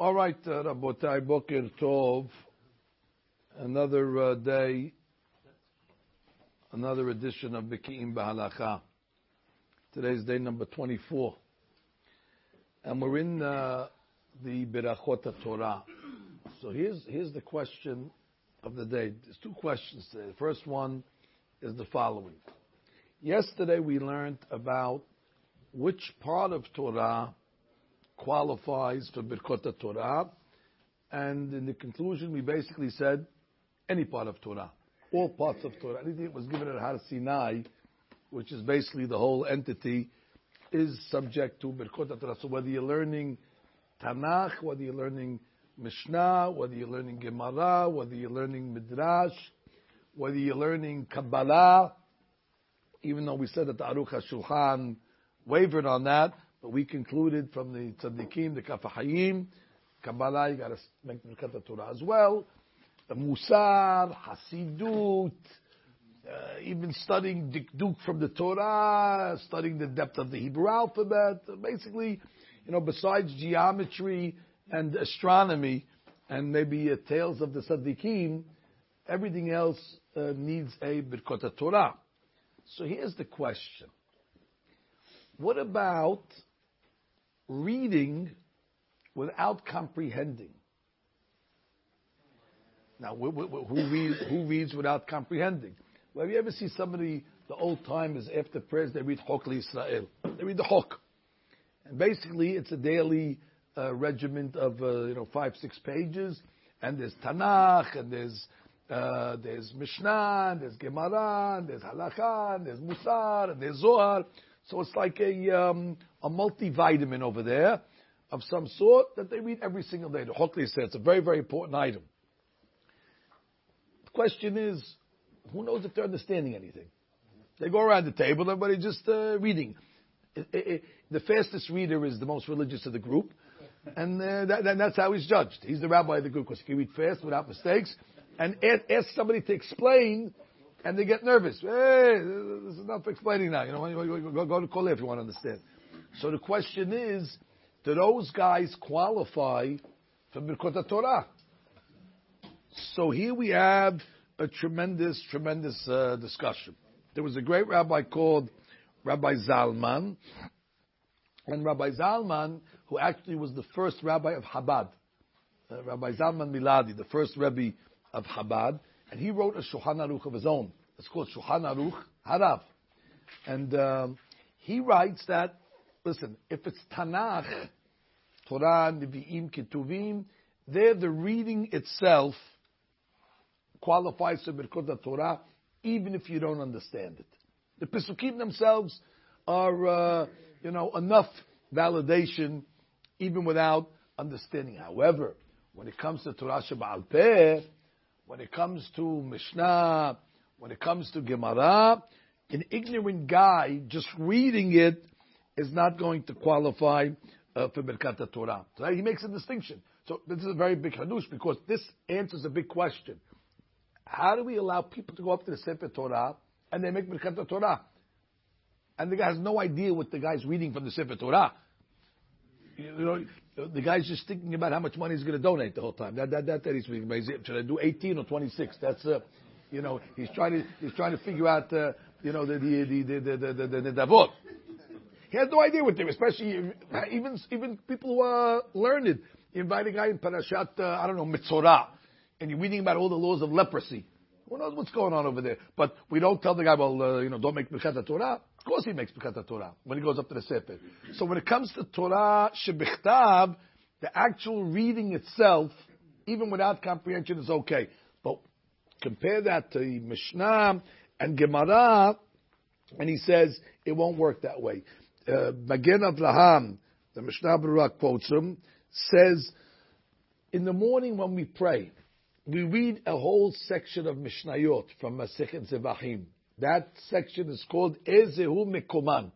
All right, uh, Rabotai, Boker Tov. Another uh, day, another edition of Biki'im Bahalacha. Today's day number 24. And we're in uh, the Berachot Torah. So here's, here's the question of the day. There's two questions today. The first one is the following. Yesterday we learned about which part of Torah qualifies for Birkot Torah, and in the conclusion we basically said any part of Torah, all parts of Torah, anything that was given at Har Sinai, which is basically the whole entity, is subject to Birkot Torah. So whether you're learning Tanakh, whether you're learning Mishnah, whether you're learning Gemara, whether you're learning Midrash, whether you're learning Kabbalah, even though we said that the Aruch HaShulchan wavered on that, but we concluded from the Tzaddikim, the Kaf HaChaim, Kabbalah, you got to make the Torah as well. The Musar, Hasidut, uh, even studying Dikduk from the Torah, studying the depth of the Hebrew alphabet. Basically, you know, besides geometry and astronomy and maybe uh, tales of the Tzaddikim, everything else uh, needs a Birkot Torah. So here's the question. What about reading without comprehending? Now, who, reads, who reads without comprehending? Well, have you ever seen somebody, the old timers, after prayers, they read Chok Israel. They read the Chok. And basically, it's a daily uh, regiment of, uh, you know, five, six pages. And there's Tanakh, and there's uh, there's Mishnah, and there's Gemara, and there's Halakha, and there's Musar, and there's Zohar. So it's like a um, a multivitamin over there of some sort that they read every single day. The Hokli says it's a very very important item. The question is, who knows if they're understanding anything? They go around the table, everybody just uh, reading. It, it, it, the fastest reader is the most religious of the group, and uh, that, that's how he's judged. He's the rabbi of the group because he can read fast without mistakes and ask somebody to explain, and they get nervous. Hey, this is enough explaining now. You know, go, go to Kol if you want to understand. So the question is, do those guys qualify for Birkot Torah? So here we have a tremendous, tremendous uh, discussion. There was a great rabbi called Rabbi Zalman, and Rabbi Zalman, who actually was the first rabbi of Chabad, uh, Rabbi Zalman Miladi, the first Rebbe of Chabad, and he wrote a Shulchan Aruch of his own. It's called Shulchan Aruch Harav. And um, he writes that, listen, if it's Tanakh, Torah, Nevi'im, Ketuvim, there the reading itself qualifies for Birkot Torah, even if you don't understand it. The Pesukim themselves are, uh, you know, enough validation, even without understanding. However, when it comes to Torah Sheba'al Peh, when it comes to Mishnah, when it comes to Gemara, an ignorant guy just reading it is not going to qualify uh, for Birkat Torah. So he makes a distinction. So this is a very big hadush because this answers a big question. How do we allow people to go up to the Sefer Torah and they make Birkat Torah? And the guy has no idea what the guy's reading from the Sefer Torah. You know, the guy's just thinking about how much money he's going to donate the whole time. That that that, that he's thinking about. Should I do 18 or 26? That's uh, you know, he's trying to he's trying to figure out uh, you know the the the the the the, the, the davot. He has no idea what they especially even even people who are learned. You invite a guy in Parashat uh, I don't know Mitzorah, and you're reading about all the laws of leprosy. Who knows what's going on over there? But we don't tell the guy, well, uh, you know, don't make Birkat Torah. Of course he makes Birkat Torah when he goes up to the Sefer. So when it comes to Torah Shebichtav, the actual reading itself, even without comprehension, is okay. But compare that to Mishnah and Gemara, and he says it won't work that way. Uh, Magen Avraham, the Mishnah Berurah quotes him, says, in the morning when we pray, we read a whole section of Mishnayot from Masechet Zevachim. That section is called Ezehu Mekoman.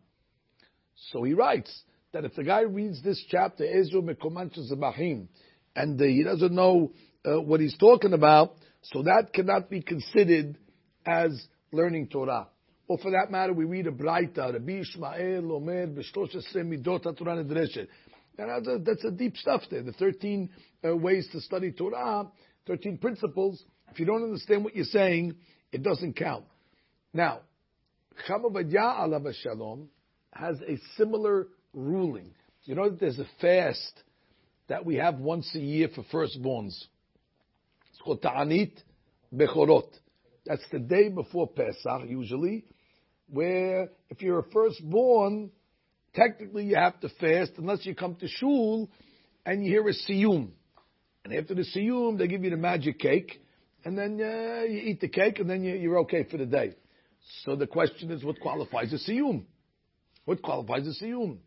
So he writes that if the guy reads this chapter, Ezehu Mekoman Zevachim, and he doesn't know uh, what he's talking about, so that cannot be considered as learning Torah. Or for that matter, we read a Braita, Rabbi Ishmael Omer B'Shlosh Midot HaTorah Nedreshet. that's a, that's a deep stuff there. The 13 uh, ways to study Torah, 13 principles. If you don't understand what you're saying, it doesn't count. Now, Hacham Ovadia alav shalom has a similar ruling. You know that there's a fast that we have once a year for firstborns. It's called Ta'anit Bechorot. That's the day before Pesach, usually, where if you're a firstborn, technically you have to fast unless you come to shul and you hear a siyum. And after the siyum, they give you the magic cake, and then uh, you eat the cake, and then you, are okay for the day. So the question is, what qualifies a siyum? What qualifies a siyum?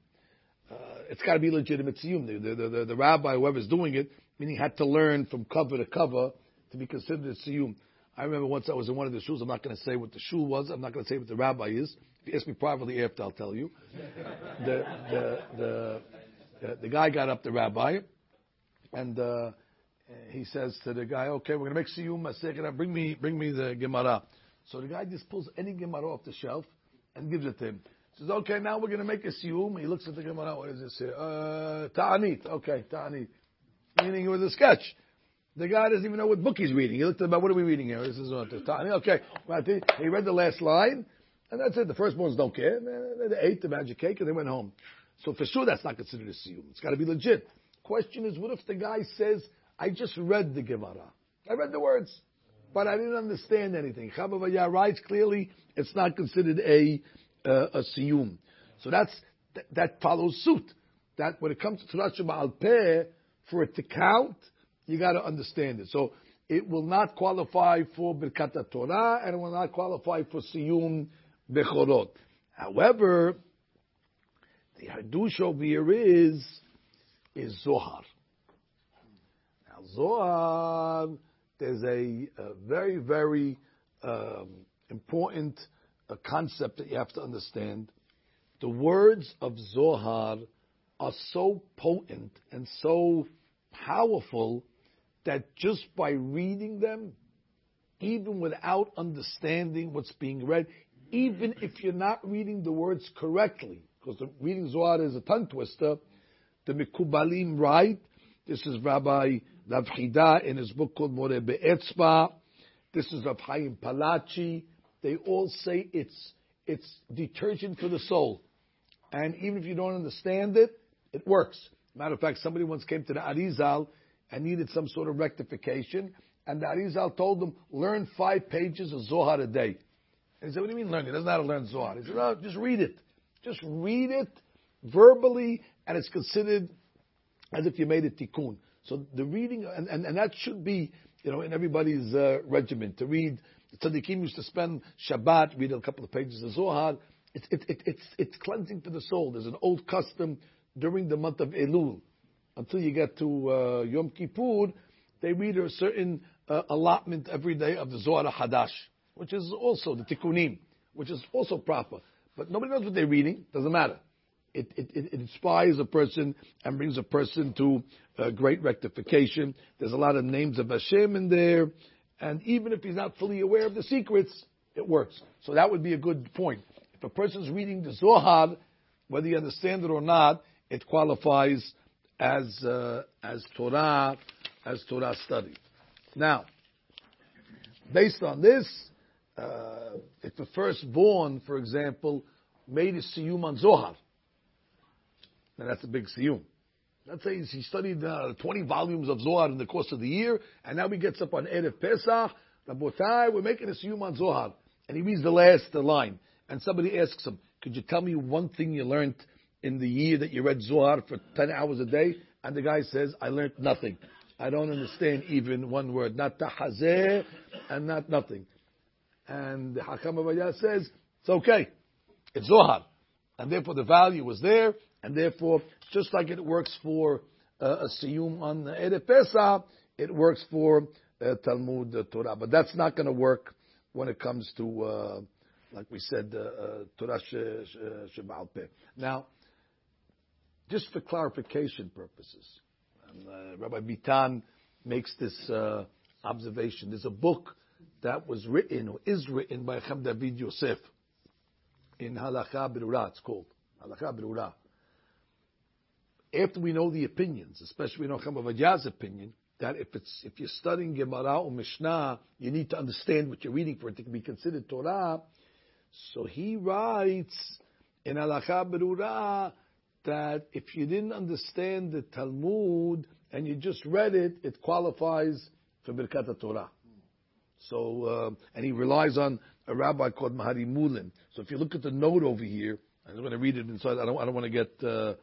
Uh, it's got to be legitimate siyum. The, the, the, the, rabbi, whoever's doing it, meaning had to learn from cover to cover to be considered a siyum. I remember once I was in one of the shuls. I'm not going to say what the shul was. I'm not going to say what the rabbi is. If you ask me privately after, I'll tell you. The the the the, the guy got up, the rabbi, and uh, he says to the guy, "Okay, we're going to make siyum masechah. Bring me bring me the gemara." So the guy just pulls any gemara off the shelf and gives it to him. He says, "Okay, now we're going to make a siyum." He looks at the gemara. What is this here? Uh, ta'anit. Okay, ta'anit. Meaning it was a sketch. The guy doesn't even know what book he's reading. He looked about what are we reading here? This is what Okay, he read the last line, and that's it. The first ones don't care. They ate the magic cake and they went home. So for sure, that's not considered a siyum. It's got to be legit. Question is, what if the guy says, "I just read the Gemara. I read the words, but I didn't understand anything." Hacham Ovadia writes clearly, it's not considered a uh, a siyum. So that's that follows suit. That when it comes to Torah Al Peh, for it to count you got to understand it. So it will not qualify for Birkat Torah and it will not qualify for Siyum Bechorot. However, the Hadush over here is, is Zohar. Now, Zohar, there's a, very, very um, important uh, concept that you have to understand. The words of Zohar are so potent and so powerful that just by reading them, even without understanding what's being read, even if you're not reading the words correctly, because the reading Zohar is a tongue twister, the Mikubalim write, this is Rabbi Rav in his book called More Be'etzba, this is Rav Chaim Palachi, they all say it's, it's detergent for the soul. And even if you don't understand it, it works. Matter of fact, somebody once came to the Arizal and needed some sort of rectification. And the Arizal told him, learn five pages of Zohar a day. And he said, what do you mean learn? He doesn't know how to learn Zohar. He said, no, just read it. Just read it verbally, and it's considered as if you made a tikkun. So the reading, and, and, and that should be, you know, in everybody's uh, regimen. To read, tzaddikim used to spend Shabbat, read a couple of pages of Zohar. It's, it, it, it's, it's cleansing to the soul. There's an old custom during the month of Elul until you get to uh, Yom Kippur, they read a certain uh, allotment every day of the Zohar Hadash, which is also the Tikkunim, which is also proper. But nobody knows what they're reading. Doesn't matter. It, it, it inspires a person and brings a person to uh, great rectification. There's a lot of names of Hashem in there, and even if he's not fully aware of the secrets, it works. So that would be a good point. If a person's reading the Zohar, whether you understand it or not, it qualifies as uh, as Torah as Torah study. Now, based on this, uh, if the firstborn, for example, made a siyum on Zohar, then that's a big siyum. Let's say he studied uh, 20 volumes of Zohar in the course of the year, and now he gets up on Erev Pesach, Rabotai, we're making a siyum on Zohar. And he reads the last line, and somebody asks him, could you tell me one thing you learned in the year that you read Zohar for 10 hours a day? And the guy says, I learned nothing. I don't understand even one word. Not tahazeh and not nothing. And the Hacham Ovadia says, it's okay. It's Zohar. And therefore the value was there. And therefore, just like it works for uh, a siyum on Erev Pesach, it works for uh, Talmud uh, Torah. But that's not going to work when it comes to, uh, like we said, uh, uh, Torah Sheba'al Peh. Now, just for clarification purposes, and, uh, Rabbi Bitan makes this observation. There's a book that was written or is written by Chaim David Yosef in Halacha Berurah, It's called Halacha Berura. After we know the opinions, especially we know Hacham Ovadia's opinion, that if it's if you're studying Gemara or Mishnah, you need to understand what you're reading for it to be considered Torah. So he writes in Halacha Berura that if you didn't understand the Talmud and you just read it, it qualifies for Birkat Torah. So, uh, and he relies on a rabbi called Mahari Mulin. So if you look at the note over here, I'm going to read it inside. I don't, I don't want to get, uh,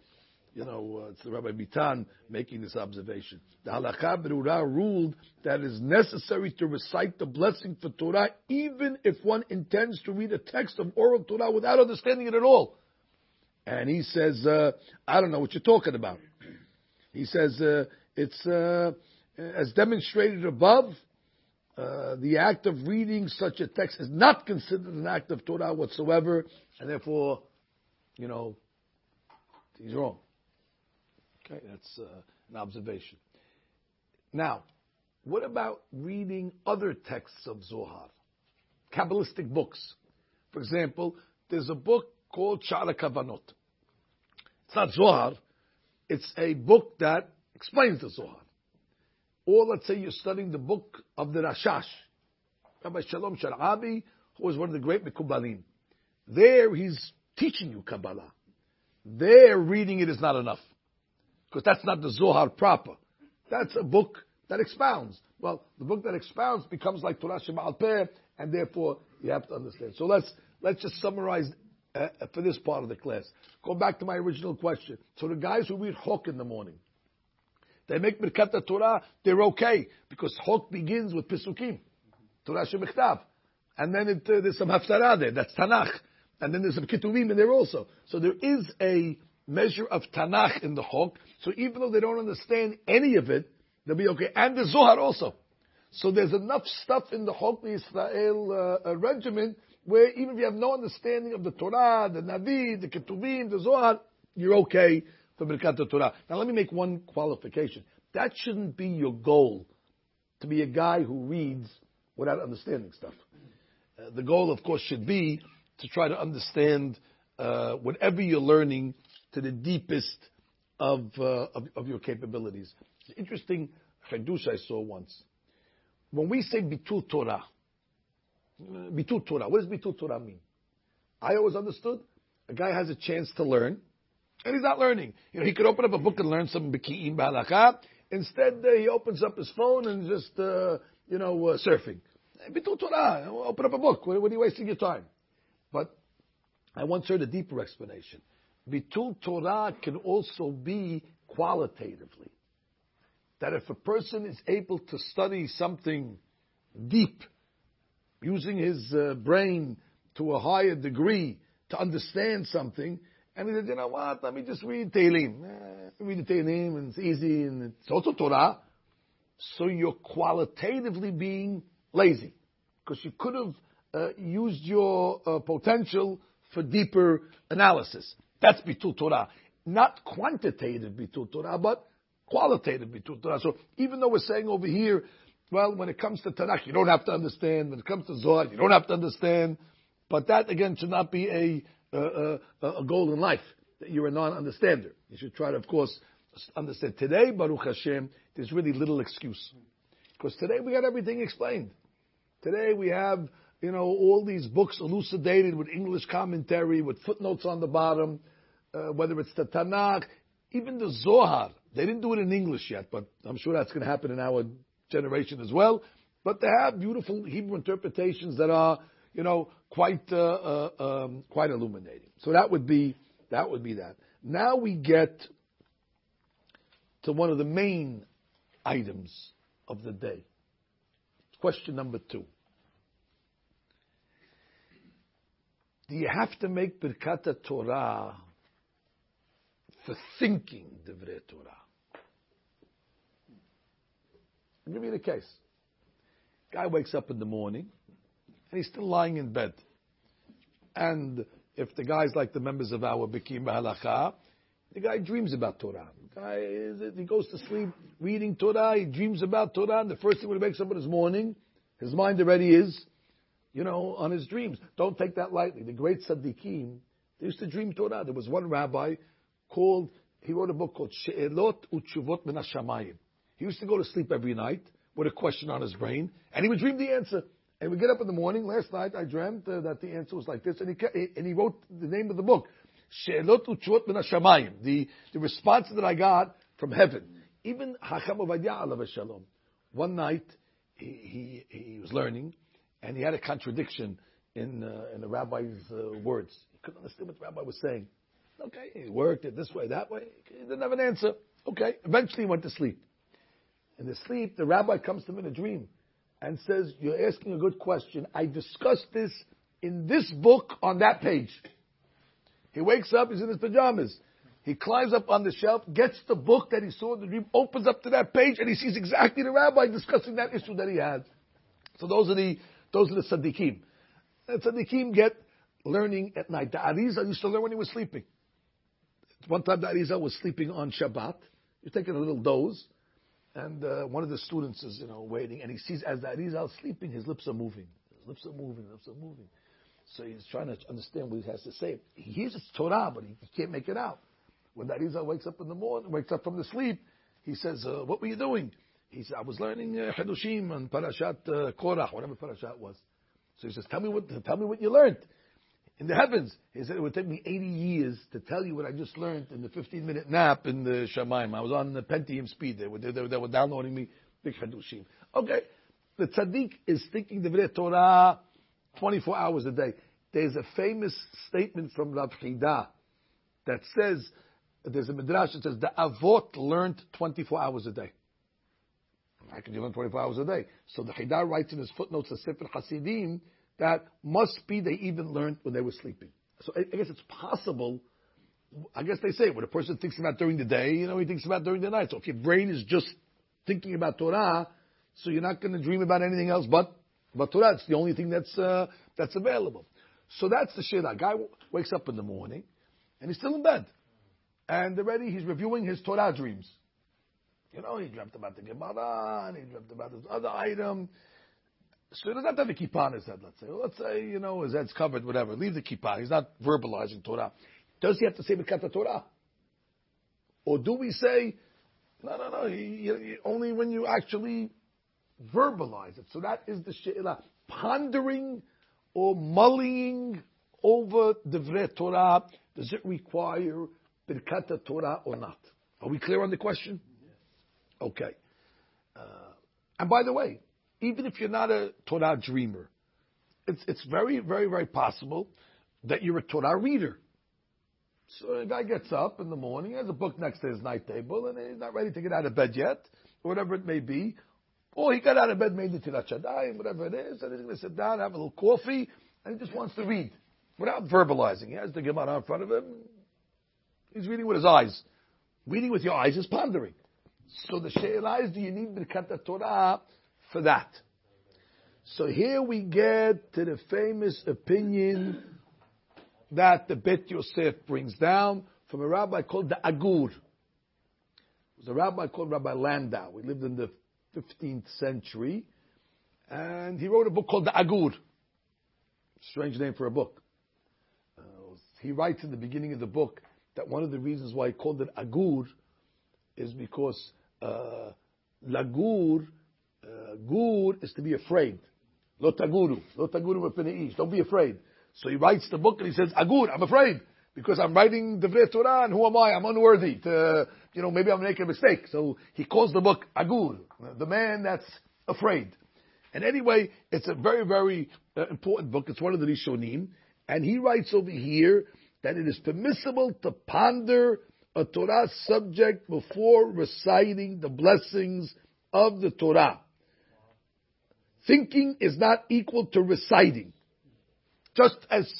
you know, uh, it's the Rabbi Bitan making this observation. The Halakha Berura ruled that it is necessary to recite the blessing for Torah even if one intends to read a text of oral Torah without understanding it at all. And he says, uh, I don't know what you're talking about. He says, uh, it's uh, as demonstrated above, uh, the act of reading such a text is not considered an act of Torah whatsoever, and therefore, you know, he's wrong. Okay, that's uh, an observation. Now, what about reading other texts of Zohar? Kabbalistic books. For example, there's a book called Shara Kavanot. It's not Zohar. It's a book that explains the Zohar. Or let's say you're studying the book of the Rashash, Rabbi Shalom Sharabi, who was one of the great Mekubalim. There he's teaching you Kabbalah. There reading it is not enough. Because that's not the Zohar proper. That's a book that expounds. Well, the book that expounds becomes like Torah Shema Peh, and therefore you have to understand. So let's, let's just summarize uh, for this part of the class. Go back to my original question. So the guys who read Chok in the morning, they make Birkat Torah, they're okay because Chok begins with Pisukim, Torah Shebichtav, and then it, uh, there's some Haftarah there. That's Tanakh, and then there's some Ketuvim in there also. So there is a measure of Tanakh in the Chok. So even though they don't understand any of it, they'll be okay. And the Zohar also. So there's enough stuff in the Chok Israel uh, uh, regiment where even if you have no understanding of the Torah, the Navi, the Ketuvim, the Zohar, you're okay for Birkat Torah. Now let me make one qualification. That shouldn't be your goal, to be a guy who reads without understanding stuff. Uh, the goal, of course, should be to try to understand uh, whatever you're learning to the deepest of, uh, of, your capabilities. It's interesting chidush I saw once. When we say bitul Torah, bitul Torah, what does bitul Torah mean? I always understood a guy has a chance to learn, and he's not learning. You know, he could open up a book and learn some biki'im ba'alakah. Instead, uh, he opens up his phone and just, uh, you know, uh, surfing. Bitul Torah, open up a book. What, what, are you wasting your time? But I once heard a deeper explanation. Bitul Torah can also be qualitatively. That if a person is able to study something deep, using his uh, brain to a higher degree to understand something, and he said, you know what, let me just read Tehillim. Eh, read the Tehillim, and it's easy, and it's also Torah. So you're qualitatively being lazy. Because you could have uh, used your uh, potential for deeper analysis. That's Bitul Torah. Not quantitative Bitul Torah, but qualitative Bitul Torah. So even though we're saying over here, well, when it comes to Tanakh, you don't have to understand. When it comes to Zohar, you don't have to understand. But that, again, should not be a a, a goal in life that you're a non-understander. You should try to, of course, understand. Today, Baruch Hashem, there's really little excuse. Because today we got everything explained. Today we have, you know, all these books elucidated with English commentary, with footnotes on the bottom, uh, whether it's the Tanakh, even the Zohar. They didn't do it in English yet, but I'm sure that's going to happen in our generation as well. But they have beautiful Hebrew interpretations that are you know, quite uh, uh, um, quite illuminating. So that would be that would be that. Now we get to one of the main items of the day. Question number two. Do you have to make Birkat Torah for thinking Divrei Torah? I'll give you the case. Guy wakes up in the morning, and he's still lying in bed. And if the guy's like the members of our Bikim Halacha, the guy dreams about Torah. The guy, he goes to sleep reading Torah, he dreams about Torah, and the first thing when he wakes up in his morning, his mind already is, you know, on his dreams. Don't take that lightly. The great tzaddikim, they used to dream Torah. There was one rabbi called he wrote a book called She'elot Utshuvot Min HaShamayim. He used to go to sleep every night with a question on his brain, and he would dream the answer. And we get up in the morning. Last night I dreamt uh, that the answer was like this, and he and he wrote the name of the book, She'elot Utshuvot Min HaShamayim. The the response that I got from heaven. Even Hacham Ovadia Alav Shalom. One night he, he he was learning, and he had a contradiction in uh, in the rabbi's uh, words. He couldn't understand what the rabbi was saying. Okay, he worked it this way, that way. He didn't have an answer. Okay, eventually he went to sleep. In the sleep, the rabbi comes to him in a dream and says, You're asking a good question. I discussed this in this book on that page. He wakes up, he's in his pajamas. He climbs up on the shelf, gets the book that he saw in the dream, opens up to that page, and he sees exactly the rabbi discussing that issue that he had. So those are the those are the tzaddikim. The tzaddikim get learning at night. The Arizal used to learn when he was sleeping. One time the Arizal was sleeping on Shabbat. He's taking a little doze, and uh, one of the students is, you know, waiting, and he sees as the Arizal is sleeping, his lips are moving. His lips are moving, his lips are moving. So he's trying to understand what he has to say. He hears it's Torah, but he, he can't make it out. When the Arizal wakes up in the morning, wakes up from the sleep, he says, uh, "What were you doing?" He said, "I was learning uh, Hadushim and Parashat uh, Korach, whatever Parashat was." So he says, "Tell me what, tell me what you learned." In the heavens. He said it would take me 80 years to tell you what I just learned in the 15 minute nap in the Shemaim. I was on the Pentium speed. They were, they, they were downloading me big Hadushim. Okay. The tzaddik is thinking the Torah 24 hours a day. There's a famous statement from Rav Chida that says, there's a midrash that says the Avot learned 24 hours a day. How can learn 24 hours a day? So the Chida writes in his footnotes, the Sefer Hasidim, that must be they even learned when they were sleeping. So I, I guess it's possible. I guess they say when a person thinks about during the day, you know, he thinks about during the night. So if your brain is just thinking about Torah, so you're not going to dream about anything else but but Torah. It's the only thing that's uh, that's available. So that's the shit. That guy wakes up in the morning and he's still in bed, and already he's reviewing his Torah dreams. You know, he dreamt about the Gemara and he dreamt about this other item. So he doesn't have to have a kippah on his head, let's say. Well, let's say, you know, his head's covered, whatever. Leave the kippah. He's not verbalizing Torah. Does he have to say Birkat Torah? Or do we say, no, no, no, only when you actually verbalize it. So that is the she'ila. Pondering or mulling over the Torah, does it require Birkat Torah or not? Are we clear on the question? Okay. Uh, and by the way, even if you're not a Torah dreamer, it's, it's very, very, very possible that you're a Torah reader. So a guy gets up in the morning, has a book next to his night table, and he's not ready to get out of bed yet, or whatever it may be. Or he got out of bed, made the Tirat Shaddai, whatever it is, and he's going to sit down, have a little coffee, and he just wants to read without verbalizing. He has the Gemara in front of him. He's reading with his eyes. Reading with your eyes is pondering. So the She'elah is, do you need Birkat Torah for that. So here we get to the famous opinion that the Bet Yosef brings down from a rabbi called the Agur. It was a rabbi called Rabbi Landau. He lived in the 15th century. And he wrote a book called the Agur. Strange name for a book. Uh, he writes in the beginning of the book that one of the reasons why he called it Agur is because uh, Lagur gur is to be afraid. Lo taguru. Lo taguru Don't be afraid. So he writes the book and he says, Agur, I'm afraid. Because I'm writing the Torah and who am I? I'm unworthy to, you know, maybe I'm making a mistake. So he calls the book Agur, the man that's afraid. And anyway, it's a very, very uh, important book. It's one of the Rishonim. And he writes over here that it is permissible to ponder a Torah subject before reciting the blessings of the Torah. Thinking is not equal to reciting. Just as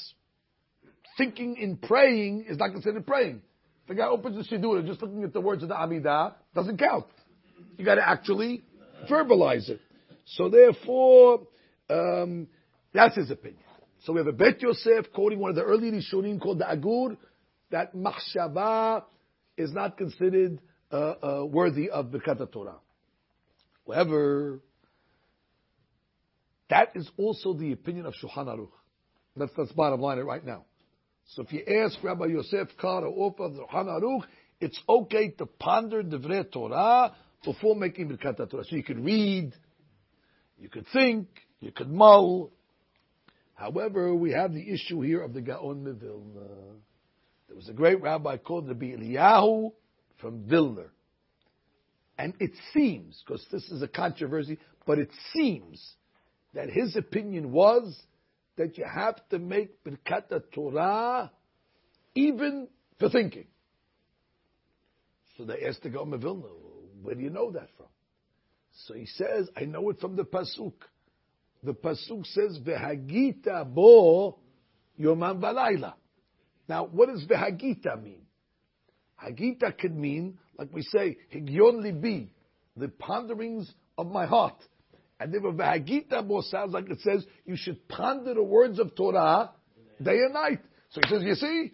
thinking in praying is not considered praying. The guy opens the Siddur just looking at the words of the Amidah doesn't count. You got to actually verbalize it. So therefore, um, that's his opinion. So we have a Bet Yosef quoting one of the early Rishonim called the Agur, that Machshava is not considered uh, uh, worthy of Birkat Torah. However, that is also the opinion of Shulchan Aruch. That's, that's bottom line right now. So if you ask Rabbi Yosef Karo or the Shulchan Aruch, it's okay to ponder Divrei Torah before making Birkat Torah. So you could read, you could think, you could mull. However, we have the issue here of the Gaon Vilna. There was a great rabbi called Rabbi Eliyahu from Vilna. And it seems, because this is a controversy, but it seems that his opinion was that you have to make Birkat Torah even for thinking. So they asked the Gaon of Vilna, where do you know that from? So he says, I know it from the Pasuk. The Pasuk says, Vehagita bo yomam balayla. Now, what does Vehagita mean? Hagita could mean, like we say, Higyon libi, the ponderings of my heart. And if a Vehagita bo sounds like it says, you should ponder the words of Torah day and night. So he says, you see,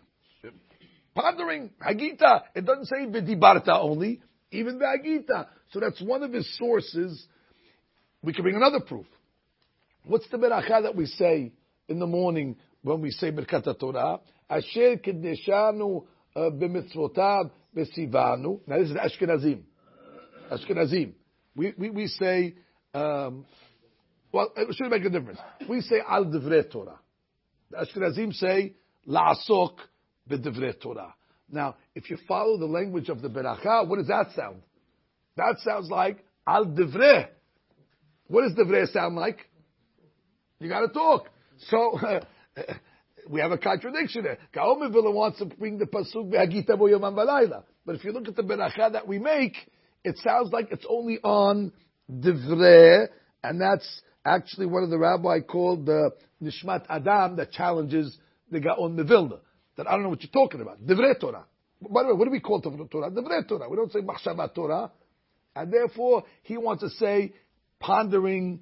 pondering Hagita, it doesn't say Vidibarta only, even the Agita. So that's one of his sources. We can bring another proof. What's the beracha that we say in the morning when we say Birkat Torah? Asher kidneshanu uh, b'mitzvotav b'sivanu. Now this is Ashkenazim. Ashkenazim. We, we, we say, um, well, it should make a difference. We say al divrei Torah. The Ashkenazim say la'asok b'divrei Torah. Now, if you follow the language of the beracha, what does that sound? That sounds like al divrei. What does divrei sound like? You got to talk. So we have a contradiction there. Gaon Mevilna wants to bring the pasuk be'agita boyomam balayla. But if you look at the beracha that we make, it sounds like it's only on divrei, and that's actually one of the rabbi called the Nishmat Adam that challenges the Gaon Mevilna that I don't know what you're talking about. Divrei Torah. By the way, what do we call Torah? Divrei Torah. We don't say Machshavat Torah. And therefore, he wants to say pondering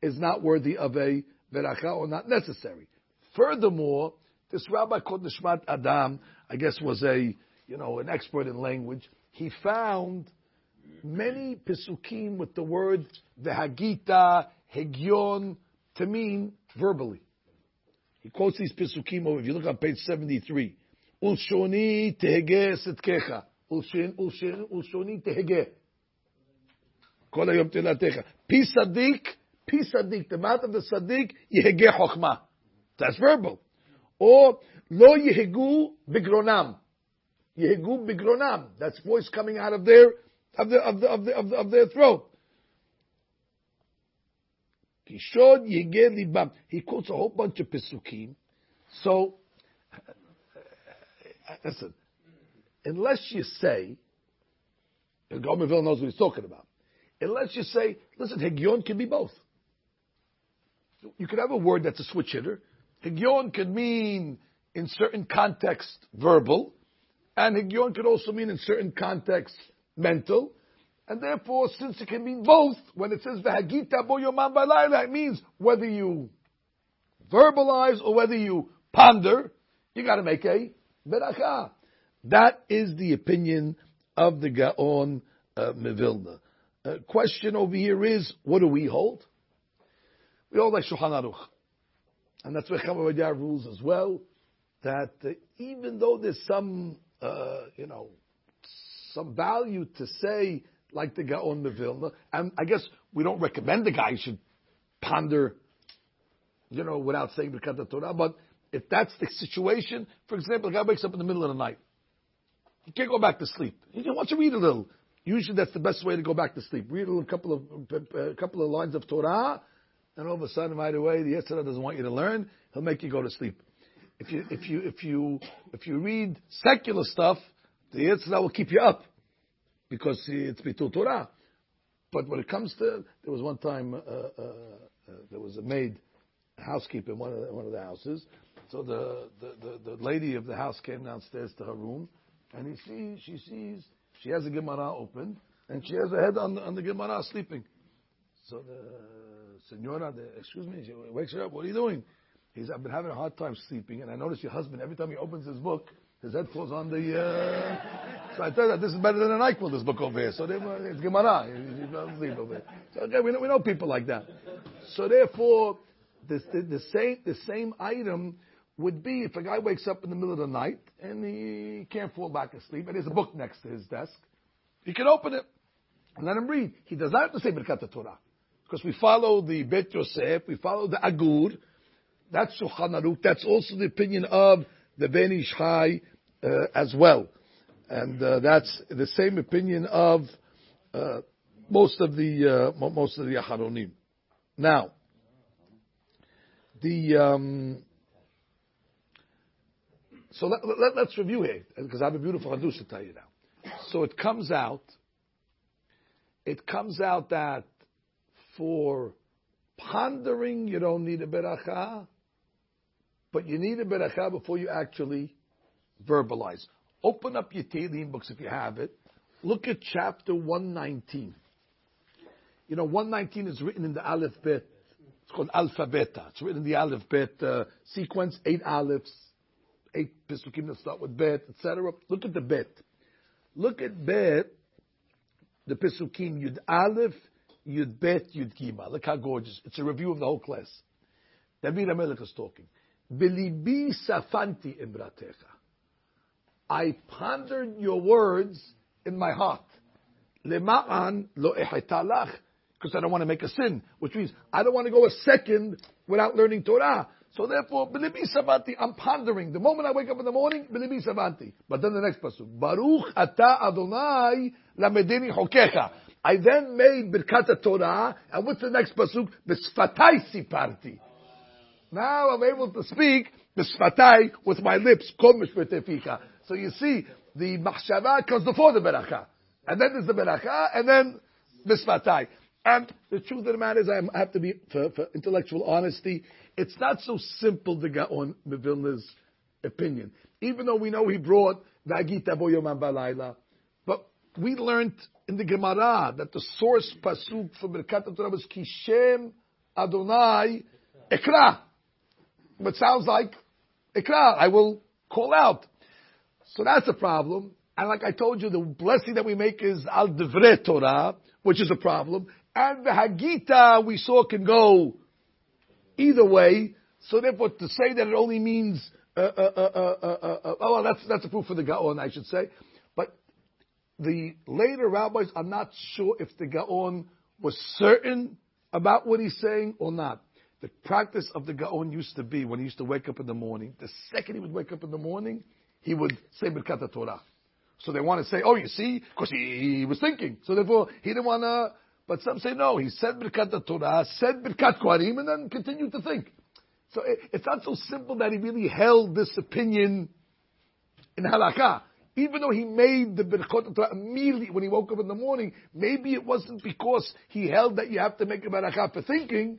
is not worthy of a veracha or not necessary. Furthermore, this rabbi called Nishmat Adam, I guess was a, you know, an expert in language. He found many pisukim with the word vehagita, hegyon, to mean verbally. He quotes these pisukim over. If you look on page 73, Ulshoni tehege setkecha. Ulshoni tehege. Hayom telatecha. Pi sadik. The mouth of the sadik, yehege chokma. That's verbal. Or, lo yehegu bigronam. Yehegu bigronam. That's voice coming out of their, of the, of the, of the, of, the, of their throat. He quotes a whole bunch of Pesukim. So, uh, listen, unless you say, and Gaon Mevilna knows what he's talking about, unless you say, listen, Hegyon can be both. You could have a word that's a switch hitter. Hegyon could mean, in certain contexts, verbal, and Hegyon could also mean, in certain contexts, mental. And therefore, since it can mean both, when it says v'hagita bo yomam balayla, it means whether you verbalize or whether you ponder, you got to make a beracha. That is the opinion of the Gaon uh, Mevilna. Uh, question over here is, what do we hold? We hold like Shulchan Aruch. And that's where Hacham Ovadia rules as well, that uh, even though there's some, uh, you know, some value to say like the Gaon Mevilna. And I guess we don't recommend the guy should ponder, you know, without saying the Torah. But if that's the situation, for example, a guy wakes up in the middle of the night. He can't go back to sleep. He wants to read a little. Usually that's the best way to go back to sleep. Read a little, couple of, a couple of lines of Torah, and all of a sudden, right away, the Yetzirah doesn't want you to learn. He'll make you go to sleep. If you, if you, if you, if you read secular stuff, the Yetzirah will keep you up because it's Bitul Torah. But when it comes to, there was one time uh, uh, uh, there was a maid, a housekeeper in one of the, one of the houses. So the, the, the, the, lady of the house came downstairs to her room, and he sees, she sees she has a Gemara open, and she has her head on the, on the Gemara sleeping. So the senora, the, excuse me, she wakes her up. What are you doing? He says, I've been having a hard time sleeping, and I notice your husband every time he opens his book, his head falls on the. Uh... So I tell you, this is better than an NyQuil, this book over here. So they, it's Gemara. So okay, we know, we know people like that. So therefore, this, the, the same the same item would be if a guy wakes up in the middle of the night and he can't fall back asleep and there's a book next to his desk. He can open it and let him read. He does not have to say Birkat Torah. Because we follow the Bet Yosef, we follow the Agur. That's Shulchan Aruch. That's also the opinion of the Ben Ish Chai uh, as well. And uh, that's the same opinion of uh, most of the uh, most of the Aharonim. Now, the um, so let, us let, review here because I have a beautiful hadus to tell you now. So it comes out, it comes out that for pondering you don't need a beracha, but you need a beracha before you actually verbalize. Open up your Tehillim books if you have it. Look at chapter 119. You know, 119 is written in the Aleph Bet. It's called alphabeta. It's written in the Aleph Bet uh, sequence, eight Alephs, eight Pesukim that start with Bet, etc. Look at the Bet. Look at Bet, the Pesukim, Yud Aleph, Yud Bet, Yud Gima. Look how gorgeous. It's a review of the whole class. David Amelech is talking. Belibi safanti imbratecha. I pondered your words in my heart. Lema'an lo ehetalach. Because I don't want to make a sin, which means I don't want to go a second without learning Torah. So therefore, Bilibi Savanti, I'm pondering. The moment I wake up in the morning, Bilibi Savanti. But then the next pasuk, Baruch Ata Adonai Lamedini Hokecha. I then made Birkat Torah, and what's the next pasuk? Bisfatai Siparti. Now I'm able to speak Bisfatai with my lips. So you see, the Machshava comes before the Beracha. And then there's the Beracha, and then Bisfatai. And the truth of the matter is, I have to be, for, for intellectual honesty, it's not so simple to get on Mevilna's opinion. Even though we know he brought Vagita Boyoman Balayla, but we learned in the Gemara that the source pasuk for Birkat Torah was Kishem Adonai Ekra. But sounds like Ekra. I will call out. So that's a problem. And like I told you, the blessing that we make is Al Devre Torah, which is a problem. And the Hagita we saw can go either way. So therefore, to say that it only means, uh, uh, uh, oh, well, that's that's a proof for the Gaon, I should say. But the later rabbis are not sure if the Gaon was certain about what he's saying or not. The practice of the Gaon used to be when he used to wake up in the morning. The second he would wake up in the morning, he would say Birkat Torah. So they want to say, oh, you see, because he, he, was thinking. So therefore, he didn't want to but some say no, he said Birkat Torah, said Birkat Kohanim, and then continued to think. So it, it's not so simple that he really held this opinion in halakha. Even though he made the Birkat Torah immediately when he woke up in the morning, maybe it wasn't because he held that you have to make a barakah for thinking,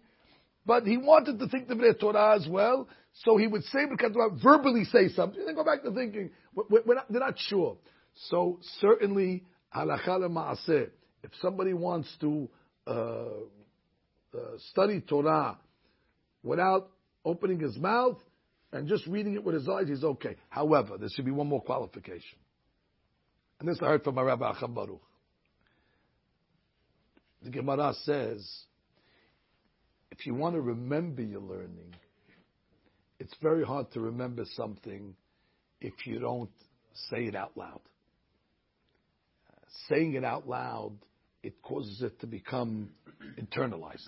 but he wanted to think the Torah as well, so he would say verbally say something, then go back to thinking. We're, not, they're not sure. So certainly, ma'aseh if somebody wants to uh, uh, study Torah without opening his mouth and just reading it with his eyes, he's okay. However, there should be one more qualification. And this I heard from my Rabbi Acham Baruch. The Gemara says, if you want to remember your learning, it's very hard to remember something if you don't say it out loud. Saying it out loud it causes it to become internalized.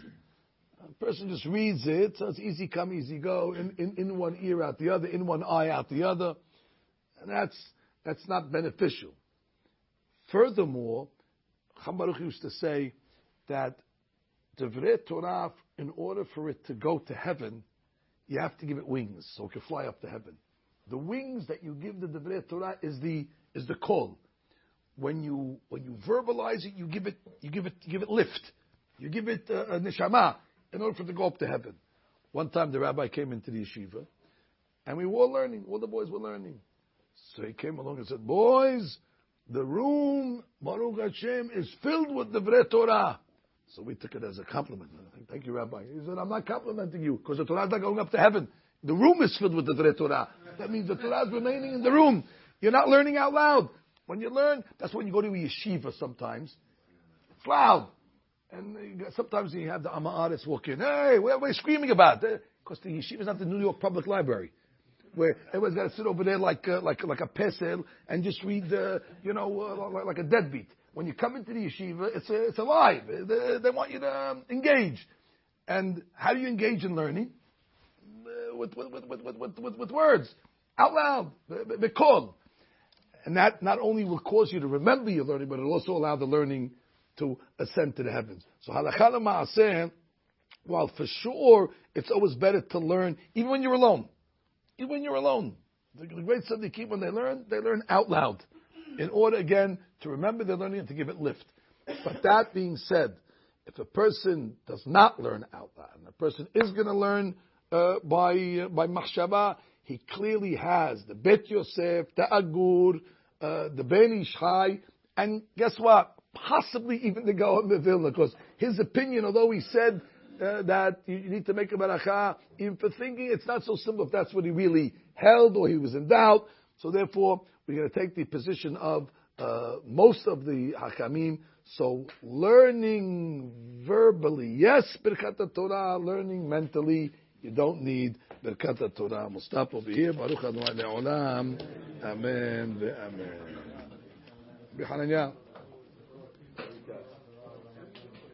A person just reads it, so it's easy come, easy go, in, in, in one ear out the other, in one eye out the other. And that's, that's not beneficial. Furthermore, Baruch used to say that Devrei Torah, in order for it to go to heaven, you have to give it wings so it can fly up to heaven. The wings that you give the Devrei Torah is the, is the call when you when you verbalize it, you give it you give it you give it lift, you give it uh, a neshama in order for it to go up to heaven. One time the rabbi came into the yeshiva, and we were all learning. All the boys were learning. So he came along and said, "Boys, the room Baruch Hashem is filled with the Torah." So we took it as a compliment. Thank you, Rabbi. He said, "I'm not complimenting you because the Torah is not going up to heaven. The room is filled with the Torah. That means the Torah is remaining in the room. You're not learning out loud." When you learn, that's when you go to a yeshiva sometimes. It's loud. And sometimes you have the Amaris walk in. Hey, what are we screaming about? Because the yeshiva is not the New York Public Library. where everyone's got to sit over there like uh, like like a pesel and just read, uh, you know, uh, like, like a deadbeat. When you come into the yeshiva, it's a, it's alive. They, they want you to um, engage. And how do you engage in learning? Uh, with, with, with, with, words, out loud, the call. And that not only will cause you to remember your learning, but it'll also allow the learning to ascend to the heavens. So halakha ma'aseh, while for sure it's always better to learn even when you're alone. Even when you're alone. The great keep when they learn, they learn out loud. In order again to remember their learning and to give it lift. But that being said, if a person does not learn out loud, and a person is going to learn uh, by uh, by machshava, he clearly has the Bet Yosef, the Agur, uh, the Ben Ish Chai, and guess what? Possibly even the Gaon of because his opinion, although he said uh, that you need to make a baracha, even for thinking it's not so simple if that's what he really held or he was in doubt. So therefore, we're going to take the position of uh, most of the hakamim. So learning verbally, yes, Birkat Torah, learning mentally, you don't need Birkat Torah. We'll stop over here. Baruch Adonai Le'olam. Amen ve'amen.